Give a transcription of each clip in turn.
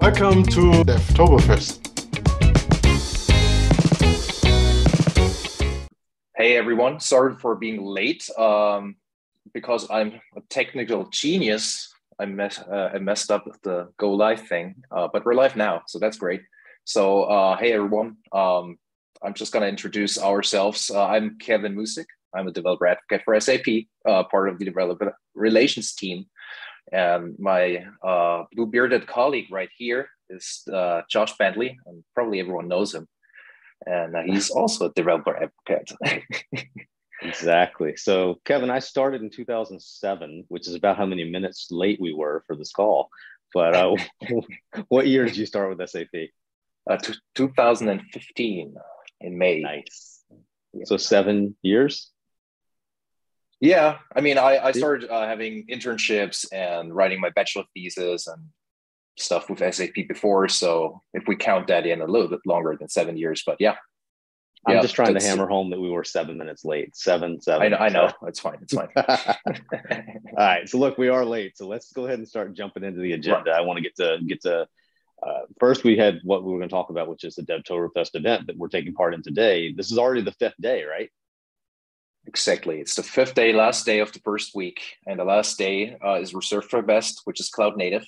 Welcome to Devtoberfest. Hey everyone, sorry for being late. Um, because I'm a technical genius, I, mess, uh, I messed up the go live thing, uh, but we're live now, so that's great. So, uh, hey everyone, um, I'm just going to introduce ourselves. Uh, I'm Kevin Muessig. I'm a developer advocate for SAP, uh, part of the developer relations team. And my uh, blue bearded colleague right here is uh, Josh Bentley, and probably everyone knows him. And uh, he's also a developer advocate. exactly. So, Kevin, I started in 2007, which is about how many minutes late we were for this call. But uh, what year did you start with SAP? Uh, t- 2015 in May. Nice. Yeah. So seven years. Yeah, I mean, I, I started uh, having internships and writing my bachelor thesis and stuff with SAP before. So if we count that in a little bit longer than seven years, but yeah. I'm yeah, just trying to hammer home that we were seven minutes late. Seven, seven. I know. I know. It's fine. It's fine. All right. So look, we are late. So let's go ahead and start jumping into the agenda. Right. I want to get to get to uh, first, we had what we were going to talk about, which is the Devtoberfest event that we're taking part in today. This is already the fifth day, right? Exactly. It's the fifth day, last day of the first week. And the last day uh, is reserved for best, which is cloud native.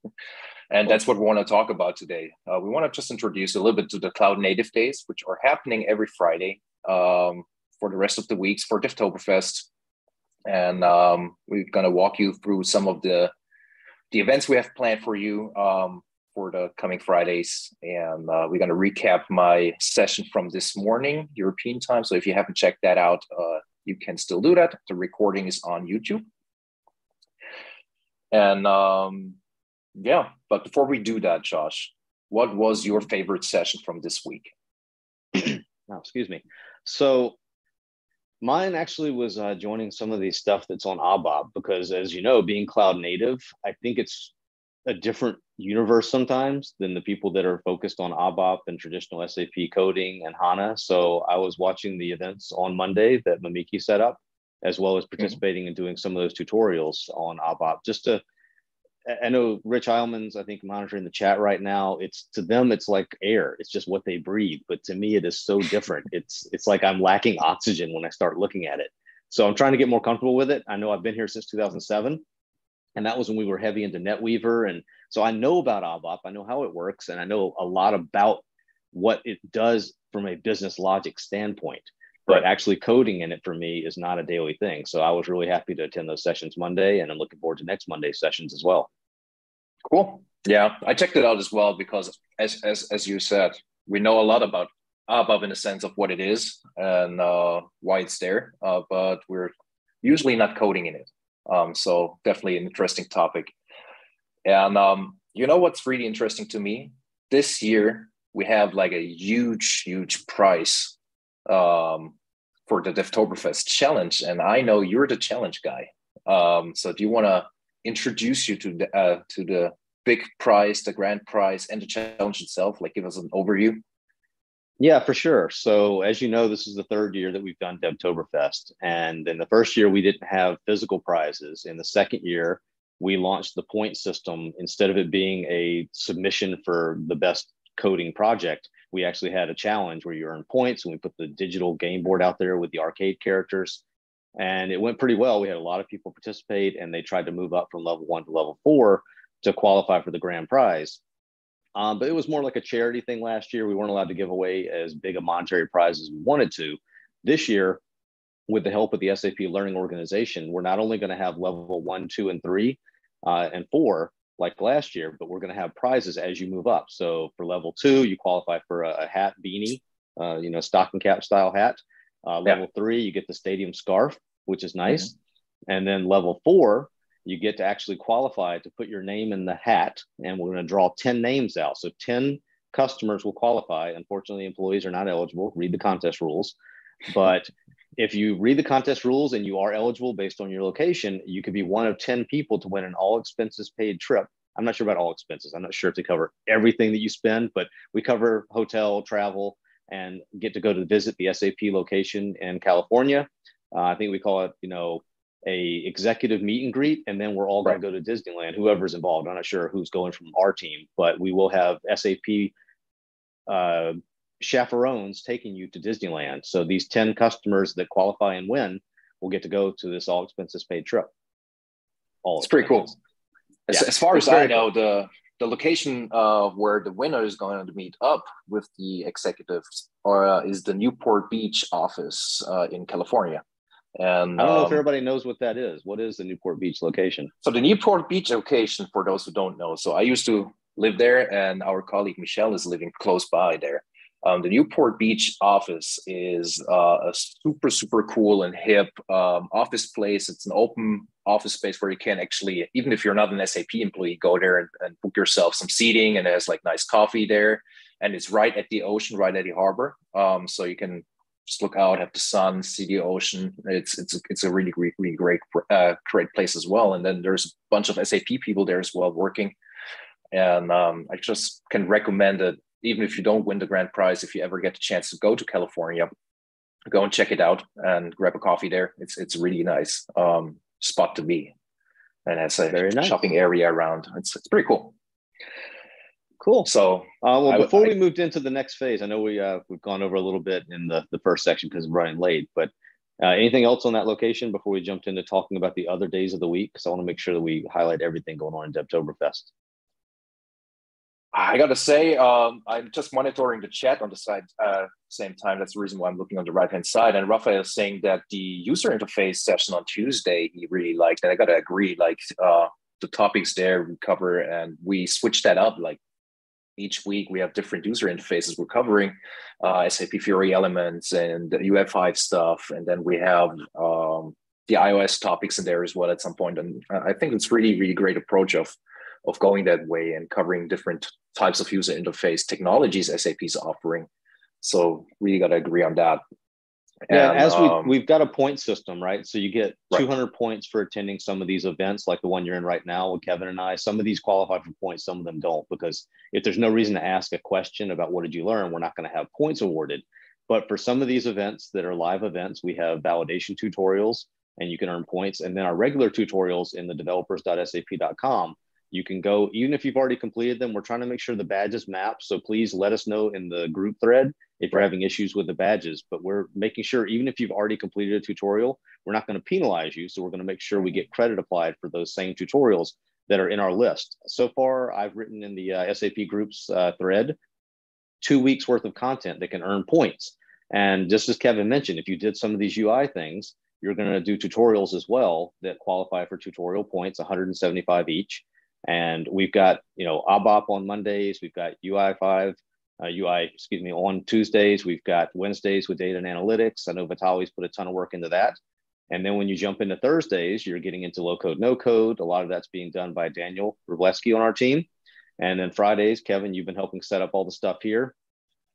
and that's what we want to talk about today. Uh, we want to just introduce a little bit to the cloud native days, which are happening every Friday um, for the rest of the weeks for Devtoberfest. And um, we're going to walk you through some of the the events we have planned for you. Um, for the coming Fridays. And uh, we're going to recap my session from this morning, European time. So if you haven't checked that out, uh, you can still do that. The recording is on YouTube. And um, yeah, but before we do that, Josh, what was your favorite session from this week? oh, excuse me. So mine actually was uh, joining some of the stuff that's on ABAP because, as you know, being cloud native, I think it's a different universe sometimes than the people that are focused on ABAP and traditional SAP coding and HANA. So I was watching the events on Monday that Mamiki set up, as well as mm-hmm. participating mm-hmm. in doing some of those tutorials on ABAP. Just to, I know Rich Heilman's, I think, monitoring the chat right now. It's to them, it's like air. It's just what they breathe. But to me, it is so different. It's it's like I'm lacking oxygen when I start looking at it. So I'm trying to get more comfortable with it. I know I've been here since 2007 and that was when we were heavy into NetWeaver. And so I know about ABAP, I know how it works, and I know a lot about what it does from a business logic standpoint. But actually coding in it for me is not a daily thing. So I was really happy to attend those sessions Monday, and I'm looking forward to next Monday sessions as well. Cool. Yeah, I checked it out as well because, as as as you said, we know a lot about ABAP in the sense of what it is and uh, why it's there, uh, but we're usually not coding in it. Um, so definitely an interesting topic. And um, you know what's really interesting to me? This year we have like a huge, huge prize um, for the Devtoberfest challenge, and I know you're the challenge guy. Um, so do you want to introduce you to the uh, to the big prize, the grand prize, and the challenge itself? Like, give us an overview. Yeah, for sure. So, as you know, this is the third year that we've done Devtoberfest. And in the first year, we didn't have physical prizes. In the second year, we launched the point system. Instead of it being a submission for the best coding project, we actually had a challenge where you earn points. And we put the digital game board out there with the arcade characters. And it went pretty well. We had a lot of people participate, and they tried to move up from level one to level four to qualify for the grand prize. Um, but it was more like a charity thing last year. We weren't allowed to give away as big a monetary prize as we wanted to. This year, with the help of the SAP Learning Organization, we're not only going to have level one, two, and three uh, and four like last year, but we're going to have prizes as you move up. So for level two, you qualify for a, a hat beanie, uh, you know, stocking cap style hat. Uh, level yeah. three, you get the stadium scarf, which is nice. Mm-hmm. And then level four, you get to actually qualify to put your name in the hat and we're going to draw 10 names out. So 10 customers will qualify. Unfortunately employees are not eligible. Read the contest rules. But if you read the contest rules and you are eligible based on your location you could be one of 10 people to win an all expenses paid trip. I'm not sure about all expenses. I'm not sure if they cover everything that you spend but we cover hotel travel and get to go to visit the sap location in california. Uh, i think we call it you know a executive meet and greet, and then we're all going right. to go to Disneyland. Whoever's involved, I'm not sure who's going from our team, but we will have SAP uh, chaperones taking you to Disneyland. So these 10 customers that qualify and win will get to go to this all expenses paid trip. All it's pretty cool. As, yeah. as far as I know, cool. the the location uh, where the winner is going to meet up with the executives or uh, is the Newport Beach office uh, in California. And I don't know um, if everybody knows what that is. What is the Newport Beach location? So the Newport Beach location, for those who don't know, so I used to live there, and our colleague Michelle is living close by there. Um, the Newport Beach office is uh, a super, super cool and hip um, office place. It's an open office space where you can actually, even if you're not an SAP employee, go there and, and book yourself some seating. And it has like nice coffee there. And it's right at the ocean, right at the harbor. Um, so you can just look out, have the sun, see the ocean. It's it's it's a really really, really great uh, great place as well. And then there's a bunch of SAP people there as well working. And um, I just can recommend it even if you don't win the grand prize, if you ever get the chance to go to California, go and check it out and grab a coffee there. It's it's a really nice um, spot to be, and has a Very nice. shopping area around. It's it's pretty cool. Cool. So, uh, well, before I, we moved into the next phase, I know we uh, we've gone over a little bit in the the first section because we're running late, but. Uh, anything else on that location before we jumped into talking about the other days of the week? Because I want to make sure that we highlight everything going on in Devtoberfest. I gotta say, um, I'm just monitoring the chat on the side uh, same time. That's the reason why I'm looking on the right hand side. And Raphael is saying that the user interface session on Tuesday he really liked, and I gotta agree. Like uh, the topics there we cover, and we switch that up. Like each week we have different user interfaces we're covering, uh, SAP Fiori Elements and UI5 stuff, and then we have um, the iOS topics in there as well at some. And I think it's really really great approach of of going that way and covering different types of user interface technologies SAP is offering. So really got to agree on that. Yeah, and, as we um, we've got a point system, right? So you get 200 points for attending some of these events, like the one you're in right now with Kevin and I. Some of these qualify for points, some of them don't, because if there's no reason to ask a question about what did you learn, we're not going to have points awarded. But for some of these events that are live events, we have validation tutorials, and you can earn points. And then our regular tutorials in the developers.sap.com you can go, even if you've already completed them, we're trying to make sure the badges map. So please let us know in the group thread if you're having issues with the badges. But we're making sure, even if you've already completed a tutorial, we're not going to penalize you. So we're going to make sure we get credit applied for those same tutorials that are in our list. So far, I've written in the uh, SAP groups uh, thread two weeks worth of content that can earn points. And just as Kevin mentioned, if you did some of these UI things, you're going to do tutorials as well that qualify for tutorial points, 175 each. And we've got, you know, ABAP on Mondays, we've got UI5, uh, UI, excuse me, on Tuesdays, we've got Wednesdays with data and analytics. I know Vitali's put a ton of work into that. And then when you jump into Thursdays, you're getting into low code, no code. A lot of that's being done by Daniel Wroblewski on our team. And then Fridays, Kevin, you've been helping set up all the stuff here.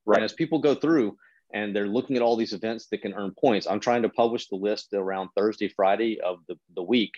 Right. And as people go through and they're looking at all these events that can earn points, I'm trying to publish the list around Thursday, Friday of the, the week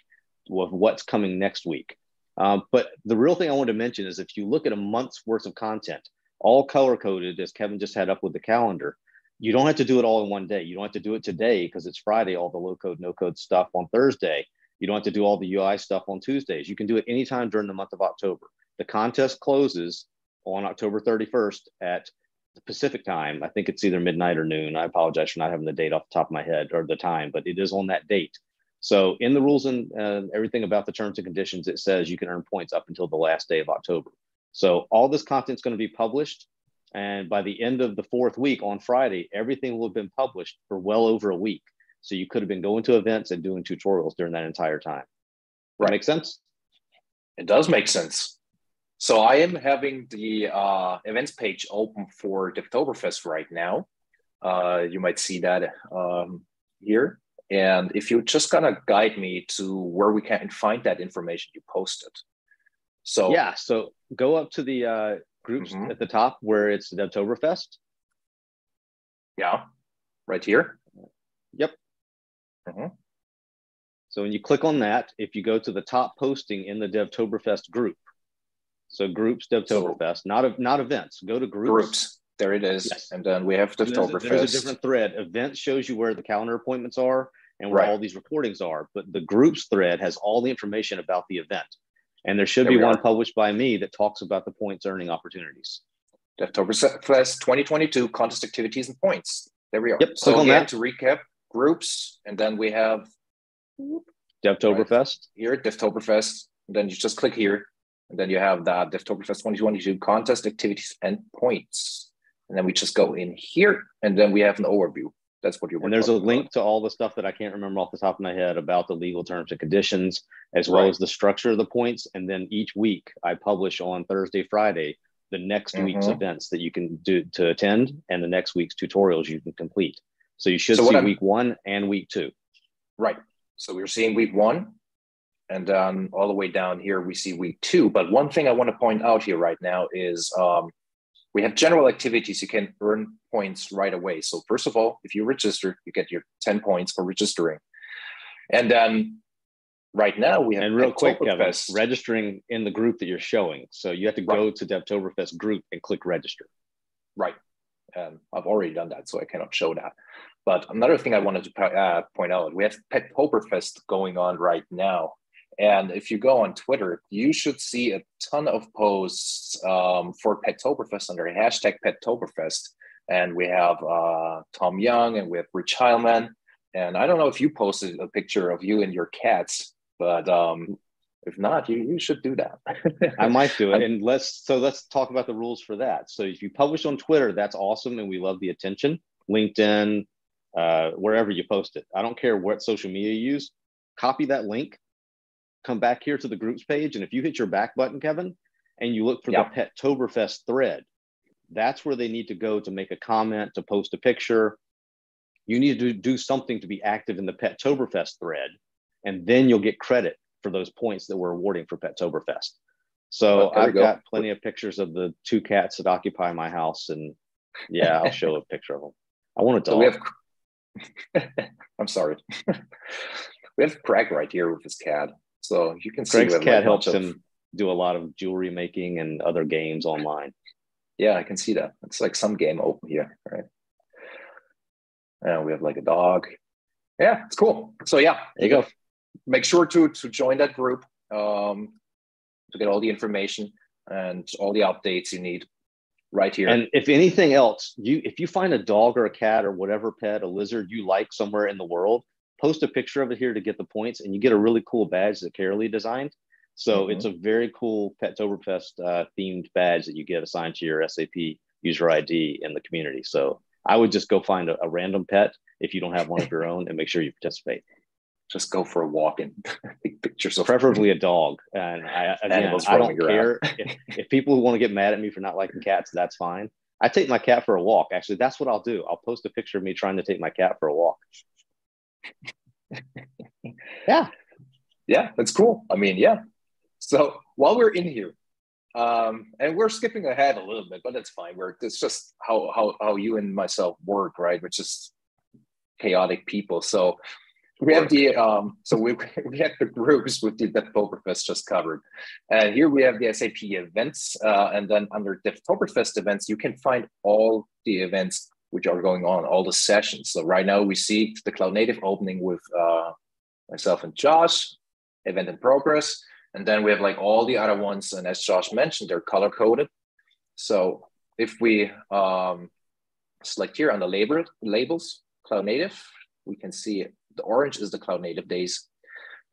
of what's coming next week. Um, but the real thing I want to mention is if you look at a month's worth of content, all color coded, as Kevin just had up with the calendar, you don't have to do it all in one day. You don't have to do it today because it's Friday, all the low code, no code stuff on Thursday. You don't have to do all the UI stuff on Tuesdays. You can do it anytime during the month of October. The contest closes on October 31st at the Pacific time. I think it's either midnight or noon. I apologize for not having the date off the top of my head or the time, but it is on that date. So in the rules and uh, everything about the terms and conditions, it says you can earn points up until the last day of October. So all this content is going to be published. And by the end of the fourth week on Friday, everything will have been published for well over a week. So you could have been going to events and doing tutorials during that entire time. Right. That make sense? It does make sense. So I am having the uh, events page open for Devtoberfest right now. Uh, you might see that um, here. And if you're just gonna guide me to where we can find that information you posted. So yeah, so go up to the uh, groups mm-hmm. at the top where it's Devtoberfest. Yeah, right here. Yep. Mm-hmm. So when you click on that, if you go to the top posting in the Devtoberfest group, so groups Devtoberfest, so, not not events. Go to groups. Groups. There it is. Yes. And then we have the Devtoberfest. There's, there's a different thread. Events shows you where the calendar appointments are. and where Right. all these recordings are. But the groups thread has all the information about the event. And there should There be one are. published by me that talks about the points earning opportunities. Devtoberfest 2022 contest activities and points. There we are. Yep, So click on again, that. to recap, groups, and then we have Devtoberfest. here Devtoberfest. And then you just click here, and then you have that Devtoberfest 2022 contest activities and points. And then we just go in here, and then we have an overview. That's what you're. And there's a link about. to all the stuff that I can't remember off the top of my head about the legal terms and conditions, as well as the structure of the points. And then each week I publish on Thursday, Friday, the next week's Mhm. events that you can do to attend and the next week's tutorials you can complete. So you should So see I'm- week one and week two. Right. So we're seeing week one, and then all the way down here we see week two. But one thing I want to point out here right now is um, we have general activities you can earn points right away. So first of all, if you register, you get your 10 points for registering. And then right now we have And real quick, Kevin, registering in the group that you're showing. So you have to go to Devtoberfest group and click register. Right. Um, I've already done that, so I cannot show that. But another thing I wanted to uh, point out, we have pet Pettoberfest going on right now. And if you go on Twitter, you should see a ton of posts um, for Pettoberfest under hashtag Pettoberfest. And we have uh, Tom Jung and we have Rich Heilman. And I don't know if you posted a picture of you and your cats, but um, if not, you, you should do that. I might do it. And let's so let's talk about the rules for that. So if you publish on Twitter, that's awesome, and we love the attention. LinkedIn, uh, wherever you post it, I don't care what social media you use. Copy that link, come back here to the groups page, and if you hit your back button, Kevin, and you look for Yeah. the Pettoberfest thread, that's where they need to go to make a comment, to post a picture. You need to do something to be active in the Pettoberfest thread, and then you'll get credit for those points that we're awarding for Pettoberfest. So Well, I've go. got plenty of pictures of the two cats that occupy my house, and yeah, I'll show a picture of them. I want a So we have. I'm sorry. we have Craig right here with his cat, so you can see. Craig's we cat helps of- him do a lot of jewelry making and other games online. Yeah, I can see that. It's like some game open here, right? And we have like a dog. Yeah, it's cool. So yeah, There you go. make sure to to join that group um, to get all the information and all the updates you need right here. And if anything else, you if you find a dog or a cat or whatever pet, a lizard you like somewhere in the world, post a picture of it here to get the points, and you get a really cool badge that Carolee designed. So Mhm. it's a very cool Pettoberfest uh, themed badge that you get assigned to your SAP user ID in the community. So I would just go find a, a random pet if you don't have one of your own, and make sure you participate. Just go for a walk and take pictures of Preferably a dog. And I again, I don't care if, if people who want to get mad at me for not liking cats. That's fine. I take my cat for a walk. Actually, that's what I'll do. I'll post a picture of me trying to take my cat for a walk. yeah. Yeah, that's cool. I mean, yeah. So while we're in here, um, and we're skipping ahead a little bit, but that's fine. We're it's just how how how you and myself work, right? We're just chaotic people. So we have the um, so we we have the groups with the Devtoberfest just covered, and here we have the SAP events, uh, and then under Devtoberfest events, you can find all the events which are going on, all the sessions. So right now we see the Cloud Native opening with uh, myself and Josh, event in progress. And then we have like all the other ones. And as Josh mentioned, they're color coded. So if we um, select here on the label, labels, Cloud Native, we can see the orange is the Cloud Native days.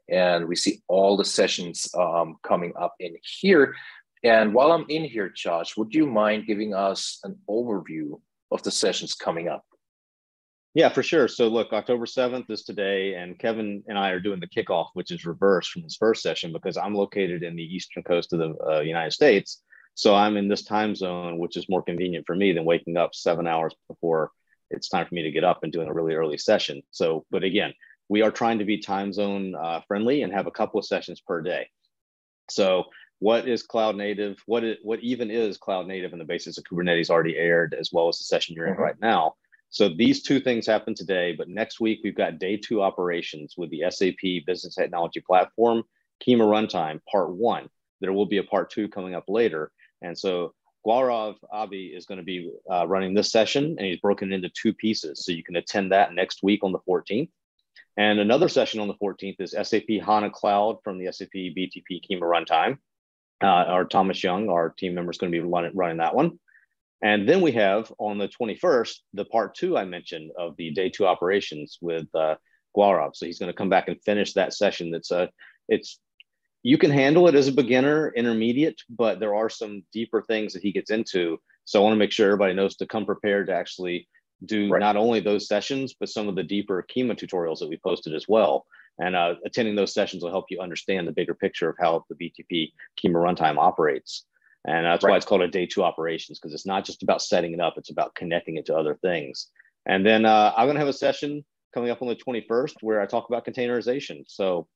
And we see all the sessions um, coming up in here. And while I'm in here, Josh, would you mind giving us an overview of the sessions coming up? Yeah, for sure. So look, October 7th is today, and Kevin and I are doing the kickoff, which is reverse from his first session because I'm located in the eastern coast of the uh, United States. So I'm in this time zone, which is more convenient for me than waking up seven hours before it's time for me to get up and doing a really early session. So, but again, we are trying to be time zone uh, friendly and have a couple of sessions per day. So what is cloud native? What it, what even is cloud native and the basis of Kubernetes already aired, as well as the session you're in Mhm. right now. So these two things happen today, but next week we've got day two operations with the SAP Business Technology Platform, Kyma Runtime, part one. There will be a part two coming up later. And so Gaurav Abbi is going to be uh, running this session and he's broken it into two pieces. So you can attend that next week on the 14th. And another session on the 14th is SAP HANA Cloud from the SAP BTP Kyma runtime. Uh, our Thomas Jung, our team member, is going to be running, running that one. And then we have on the 21st, the part two I mentioned of the day two operations with uh, Gaurav. So he's going to come back and finish that session. That's a, it's, you can handle it as a beginner, intermediate, but there are some deeper things that he gets into. So I want to make sure everybody knows to come prepared to actually do right. not only those sessions, but some of the deeper Kyma tutorials that we posted as well. And uh, attending those sessions will help you understand the bigger picture of how the BTP Kyma runtime operates. And that's right. why it's called a day two operations, because it's not just about setting it up, it's about connecting it to other things. And then uh, I'm going to have a session coming up on the 21st where I talk about containerization. So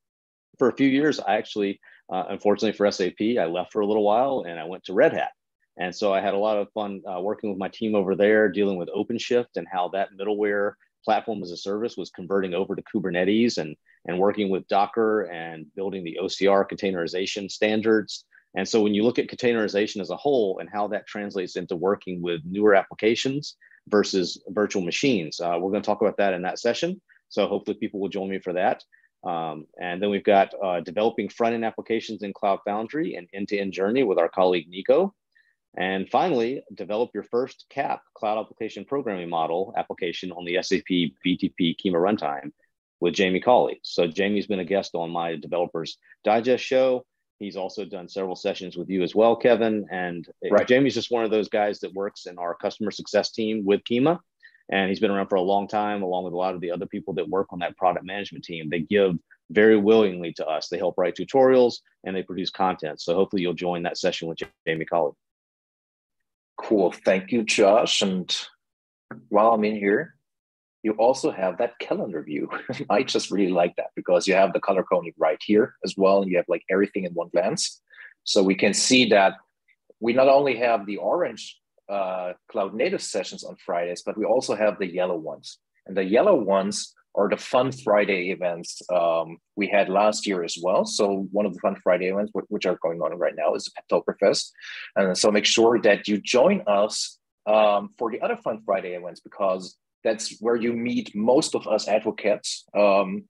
for a few years, I actually, uh, unfortunately for SAP, I left for a little while and I went to Red Hat. And so I had a lot of fun uh, working with my team over there, dealing with OpenShift and how that middleware platform as a service was converting over to Kubernetes and, and working with Docker and building the OCR containerization standards. And so when you look at containerization as a whole and how that translates into working with newer applications versus virtual machines, uh, we're going to talk about that in that session. So hopefully people will join me for that. Um, and then we've got uh, developing front-end applications in Cloud Foundry and end-to-end journey with our colleague Nico. And finally, develop your first CAP, Cloud Application Programming Model application on the SAP BTP Kyma runtime with Jamie Cawley. So Jamie's been a guest on my Developers Digest show. He's also done several sessions with you as well, Kevin. And right. Jamie's just one of those guys that works in our customer success team with Kyma. And he's been around for a long time, along with a lot of the other people that work on that product management team. They give very willingly to us. They help write tutorials and they produce content. So hopefully you'll join that session with Jamie Cawley. Cool. Thank you, Josh. And while I'm in here, you also have that calendar view. I just really like that because you have the color coding right here as well. And you have like everything in one glance. So we can see that we not only have the orange uh, cloud native sessions on Fridays, but we also have the yellow ones. And the yellow ones are the Fun Friday events um, we had last year as well. So one of the Fun Friday events, which are going on right now, is the Pettoberfest. And so make sure that you join us um, for the other Fun Friday events because that's where you meet most of us advocates. Um,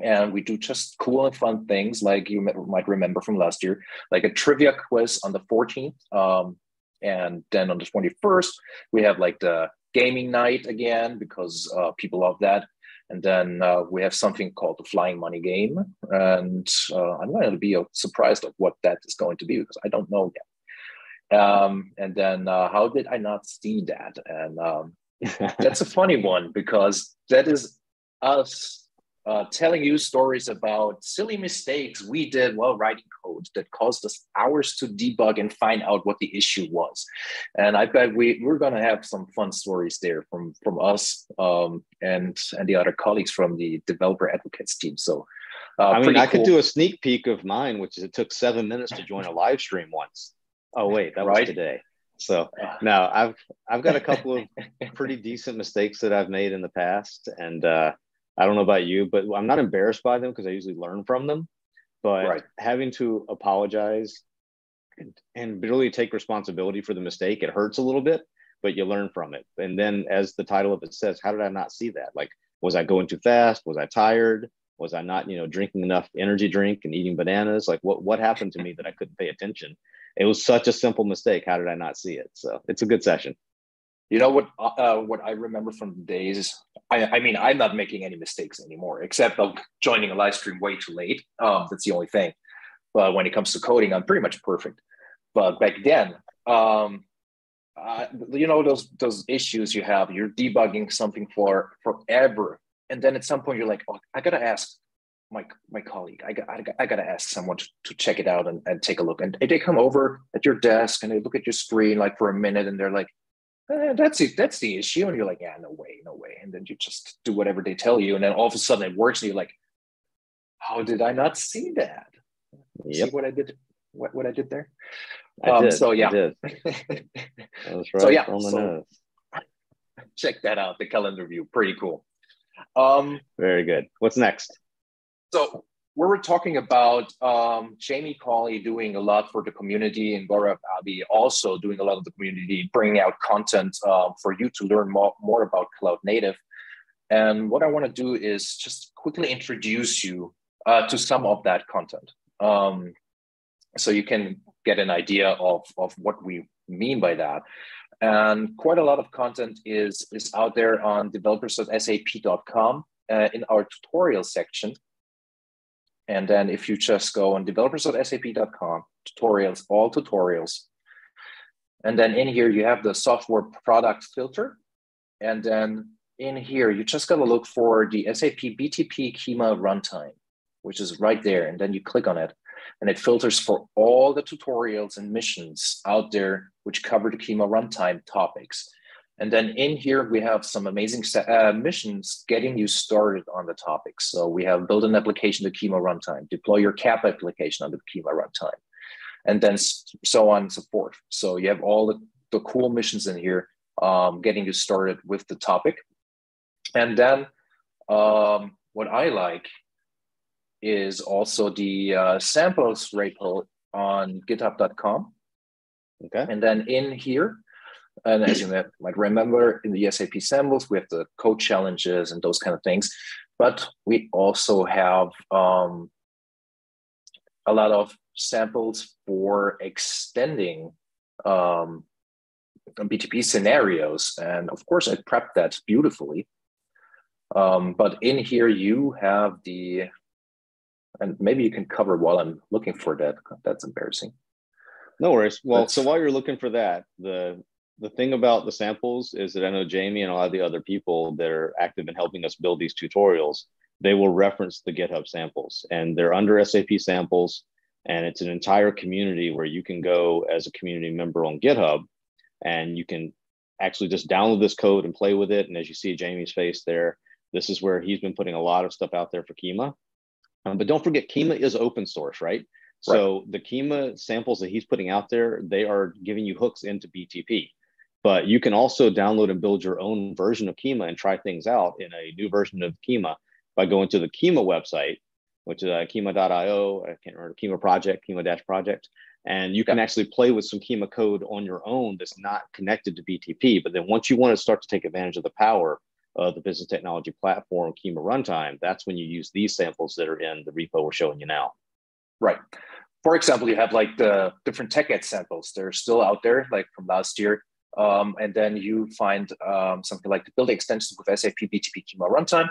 and we do just cool and fun things like you might remember from last year, like a trivia quiz on the 14th. Um, and then on the 21st, we have like the gaming night again because uh, people love that. And then uh, we have something called the Flying Money Game. And uh, I'm going to be surprised of what that is going to be because I don't know yet. Um, and then uh, how did I not see that? And um, that's a funny one because that is us uh, telling you stories about silly mistakes we did while writing code that caused us hours to debug and find out what the issue was. And I bet we, we're going to have some fun stories there from, from us um, and, and the other colleagues from the developer advocates team. So uh, I mean, I cool. could do a sneak peek of mine, which is it took seven minutes to join a live stream once. Oh wait, that was today. So now I've I've got a couple of pretty decent mistakes that I've made in the past, and uh, I don't know about you, but I'm not embarrassed by them because I usually learn from them. But right. having to apologize and, and really take responsibility for the mistake, it hurts a little bit, but you learn from it. And then, as the title of it says, how did I not see that? Like, was I going too fast? Was I tired? Was I not, you know, drinking enough energy drink and eating bananas? Like, what what happened to me that I couldn't pay attention? It was such a simple mistake. How did I not see it? So it's a good session. You know what? Uh, what I remember from the days. I, I, mean, I'm not making any mistakes anymore, except of joining a live stream way too late. Um, that's the only thing. But when it comes to coding, I'm pretty much perfect. But back then, um, uh, you know those those issues you have. You're debugging something for forever, and then at some point you're like, "Oh, I gotta ask my my colleague. I got I, got, I gotta ask someone to, to check it out and, and take a look." And they come over at your desk and they look at your screen like for a minute, and they're like, eh, that's it. That's the issue. And you're like, yeah, no way, no way. And then you just do whatever they tell you. And then all of a sudden it works. And you're like, how did I not see that? Yep. See what I did? What, what I did there? I um, did. So yeah. Did. right so, yeah, so. Check that out. The calendar view. Pretty cool. Um, Very good. What's next? So we were talking about um, Jamie Cawley doing a lot for the community and Gaurav Abbi also doing a lot of the community, bringing out content uh, for you to learn more, more about Cloud Native. And what I want to do is just quickly introduce you uh, to some of that content. Um, so you can get an idea of, of what we mean by that. And quite a lot of content is, is out there on developers.sap.com uh, in our tutorial section. And then if you just go on developers.sap.com, tutorials, all tutorials. And then in here, you have the software product filter. And then in here, you just got to look for the SAP BTP Kyma runtime, which is right there. And then you click on it and it filters for all the tutorials and missions out there which cover the Kyma runtime topics. And then in here, we have some amazing uh, missions getting you started on the topics. So we have build an application to Kyma runtime, deploy your CAP application on the Kyma runtime, and then so on and so forth. So you have all the, the cool missions in here um, getting you started with the topic. And then um, what I like is also the uh, samples repo on github.com. Okay. And then in here, and as you might remember, in the SAP samples, we have the code challenges and those kind of things. But we also have um, a lot of samples for extending um, BTP scenarios. And of course, I prepped that beautifully. Um, but in here, you have the, and maybe you can cover while I'm looking for that. That's embarrassing. No worries. Well, That's, so while you're looking for that, the the thing about the samples is that I know Jamie and a lot of the other people that are active in helping us build these tutorials, they will reference the GitHub samples and they're under SAP samples. And it's an entire community where you can go as a community member on GitHub and you can actually just download this code and play with it. And as you see Jamie's face there, this is where he's been putting a lot of stuff out there for Kyma. Um, but don't forget, Kyma is open source, right? So right. the Kyma samples that he's putting out there, they are giving you hooks into BTP. But you can also download and build your own version of Kyma and try things out in a new version of Kyma by going to the Kyma website, which is uh, Kyma.io. I can't remember Kyma project, Kyma dash project. And you can actually play with some Kyma code on your own that's not connected to BTP. But then once you want to start to take advantage of the power of the business technology platform, Kyma runtime, that's when you use these samples that are in the repo we're showing you now. Right. For example, you have like the different TechEd samples. They're still out there, like from last year. Um, and then you find um, something like the build extensions with SAP BTP Kyma runtime.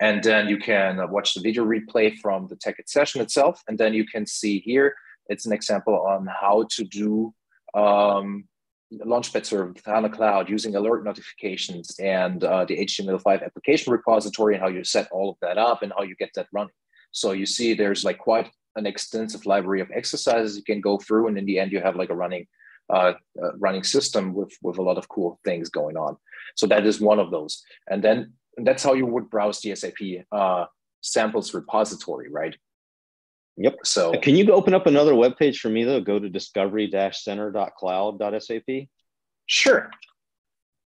And then you can watch the video replay from the TechEd session itself. And then you can see here, it's an example on how to do um, Launchpad server with HANA Cloud using alert notifications and uh, the HTML5 application repository and how you set all of that up and how you get that running. So you see there's like quite an extensive library of exercises you can go through. And in the end, you have like a running uh, uh, running system with, with a lot of cool things going on. So that is one of those. And then and that's how you would browse the SAP uh, samples repository, right? Yep. So can you open up another web page for me though? Go to discovery-center.cloud.sap. Sure.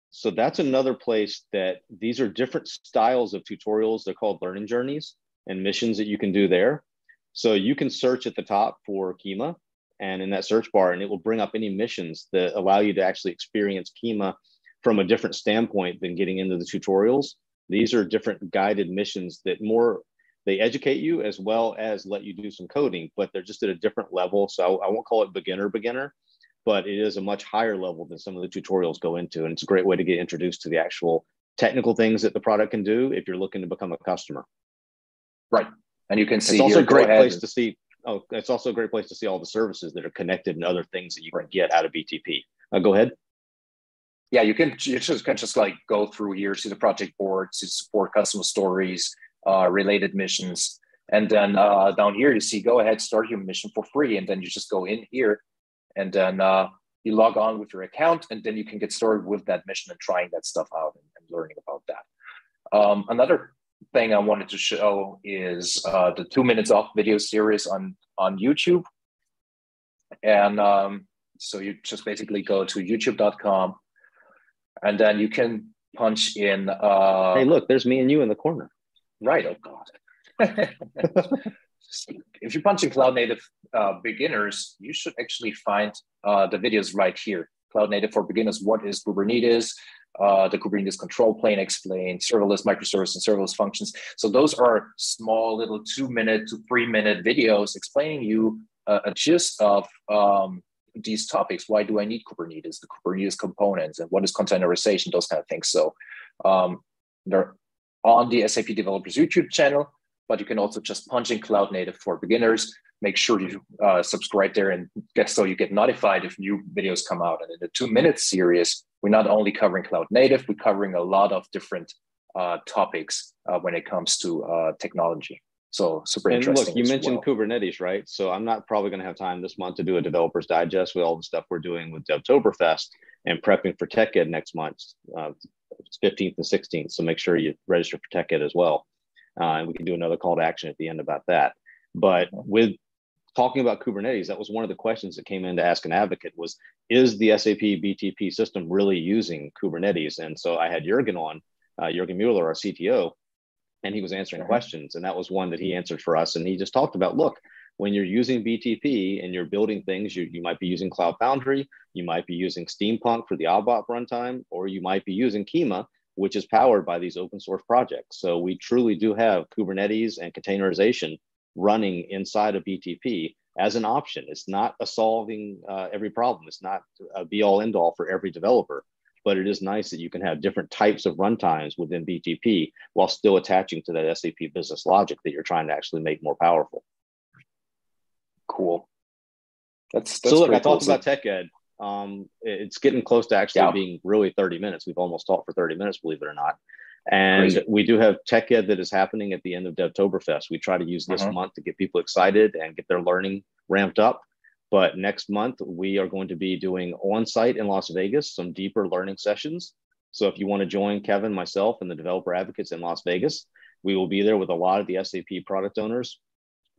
So that's another place that these are different styles of tutorials. They're called learning journeys and missions that you can do there. So you can search at the top for Kyma and in that search bar, and it will bring up any missions that allow you to actually experience Kyma from a different standpoint than getting into the tutorials. These are different guided missions that more they educate you as well as let you do some coding, but they're just at a different level. So I won't call it beginner beginner, but it is a much higher level than some of the tutorials go into. And it's a great way to get introduced to the actual technical things that the product can do if you're looking to become a customer. Right. And you can see it's also a great place to see. Oh, it's also a great place to see all the services that are connected and other things that you can get out of BTP. Uh, go ahead. Yeah, you can you just can just like go through here, see the project board, see support customer stories, uh, related missions. And then uh, down here, you see, go ahead, start your mission for free. And then you just go in here and then uh, you log on with your account and then you can get started with that mission and trying that stuff out and, and learning about that. Um, another thing I wanted to show is uh, the two minutes off video series on, on YouTube. And um, so you just basically go to youtube.com and then you can punch in. Uh, hey, look, there's me and you in the corner. Right. Oh God. if you're punching cloud native uh, beginners, you should actually find uh, the videos right here. Cloud native for beginners. What is Kubernetes? Uh, the Kubernetes control plane explained, serverless microservice and serverless functions. So those are small little two minute to three minute videos explaining you a, a gist of um, these topics. Why do I need Kubernetes, the Kubernetes components, and what is containerization, those kind of things. So um, they're on the SAP Developers YouTube channel, but you can also just punch in Cloud Native for beginners. Make sure you uh, subscribe there and get so you get notified if new videos come out. And in the two minute series, we're not only covering Cloud Native, we're covering a lot of different uh, topics uh, when it comes to uh, technology. So super and interesting. Look, you mentioned well. Kubernetes, right? So I'm not probably going to have time this month to do a developers digest with all the stuff we're doing with Devtoberfest and prepping for TechEd next month, uh, 15th and 16th. So make sure you register for TechEd as well. Uh, and we can do another call to action at the end about that. But with talking about Kubernetes, that was one of the questions that came in to ask an advocate was, is the SAP BTP system really using Kubernetes? And so I had Jurgen on, uh, Jurgen Mueller, our CTO, and he was answering questions. And that was one that he answered for us. And he just talked about, look, when you're using BTP and you're building things, you, you might be using Cloud Foundry, you might be using Steampunk for the ABAP runtime, or you might be using Kyma, which is powered by these open source projects. So we truly do have Kubernetes and containerization running inside of BTP as an option. It's not a solving uh, every problem. It's not a be all end all for every developer, but it is nice that you can have different types of runtimes within BTP while still attaching to that SAP business logic that you're trying to actually make more powerful. Cool. That's, that's so look, I cool. talked about TechEd. Um, it's getting close to actually yeah. being really 30 minutes. We've almost talked for 30 minutes, believe it or not. And Crazy. we do have TechEd that is happening at the end of Devtoberfest. We try to use this uh-huh. month to get people excited and get their learning ramped up. But next month, we are going to be doing on site in Las Vegas some deeper learning sessions. So if you want to join Kevin, myself, and the developer advocates in Las Vegas, we will be there with a lot of the SAP product owners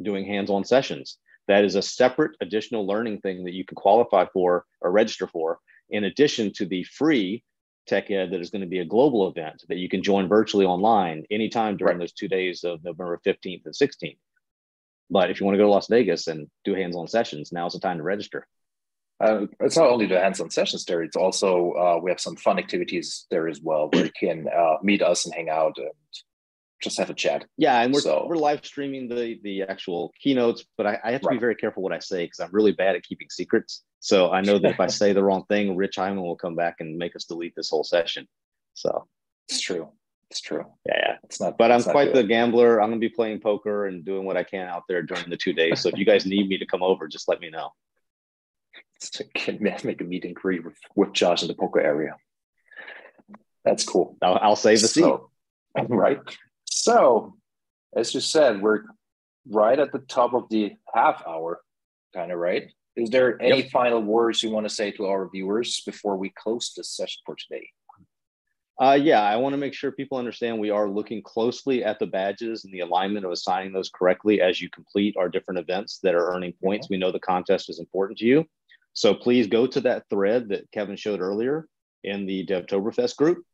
doing hands on sessions. That is a separate additional learning thing that you can qualify for or register for, in addition to the free TechEd that is going to be a global event that you can join virtually online anytime during right. those two days of November 15th and 16th. But if you want to go to Las Vegas and do hands-on sessions, now's the time to register. Uh, it's not only the hands-on sessions there; it's also uh, we have some fun activities there as well, where you can uh, meet us and hang out and just have a chat. Yeah, and we're so, we're live streaming the the actual keynotes, but I, I have to right. be very careful what I say because I'm really bad at keeping secrets. So I know that if I say the wrong thing, Rich Heilman will come back and make us delete this whole session. So it's true. It's true. Yeah, yeah. It's not. But I'm quite the gambler. I'm gonna be playing poker and doing what I can out there during the two days. So if you guys need me to come over, just let me know. Can make a meet and greet with, with Josh in the poker area. That's cool. I'll, I'll save the so, seat. Right. So, as you said, we're right at the top of the half hour, kind of right. Is there any yep. final words you want to say to our viewers before we close this session for today? Uh, yeah, I want to make sure people understand we are looking closely at the badges and the alignment of assigning those correctly as you complete our different events that are earning points. Mm-hmm. We know the contest is important to you. So please go to that thread that Kevin showed earlier in the Devtoberfest group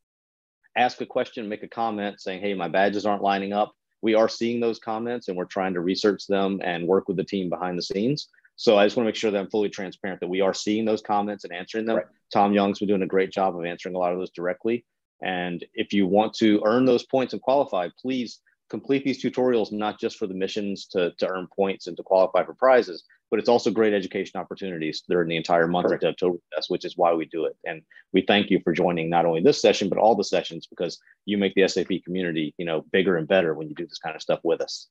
ask a question, make a comment saying, hey, my badges aren't lining up. We are seeing those comments and we're trying to research them and work with the team behind the scenes. So I just want to make sure that I'm fully transparent that we are seeing those comments and answering them. Right. Tom Jung's been doing a great job of answering a lot of those directly. And if you want to earn those points and qualify, please complete these tutorials, not just for the missions to, to earn points and to qualify for prizes, but it's also great education opportunities during the entire month Correct. of Devtoberfest, which is why we do it. And we thank you for joining not only this session, but all the sessions because you make the SAP community, you know, bigger and better when you do this kind of stuff with us.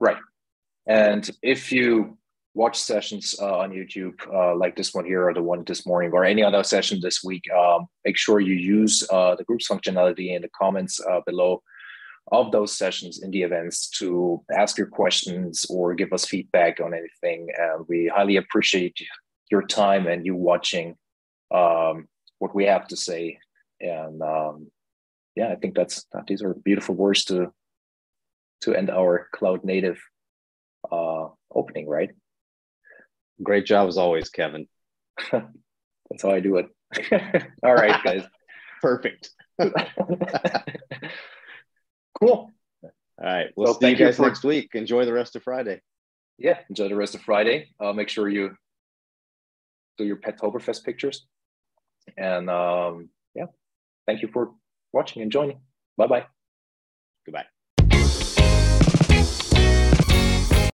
Right. And if you watch sessions uh, on YouTube uh, like this one here or the one this morning or any other session this week, um, make sure you use uh, the groups functionality in the comments uh, below of those sessions in the events to ask your questions or give us feedback on anything. And we highly appreciate your time and you watching um, what we have to say. And um, yeah, I think that's these are beautiful words to to end our cloud native uh, opening, right? Great job as always, Kevin. that's how I do it. All right, guys. Perfect. Cool. All right. We'll see you guys you for, next week. Enjoy the rest of Friday. Yeah, enjoy the rest of Friday. Uh, make sure you do your Pettoberfest pictures. And um, yeah, thank you for watching and joining. Bye bye. Goodbye.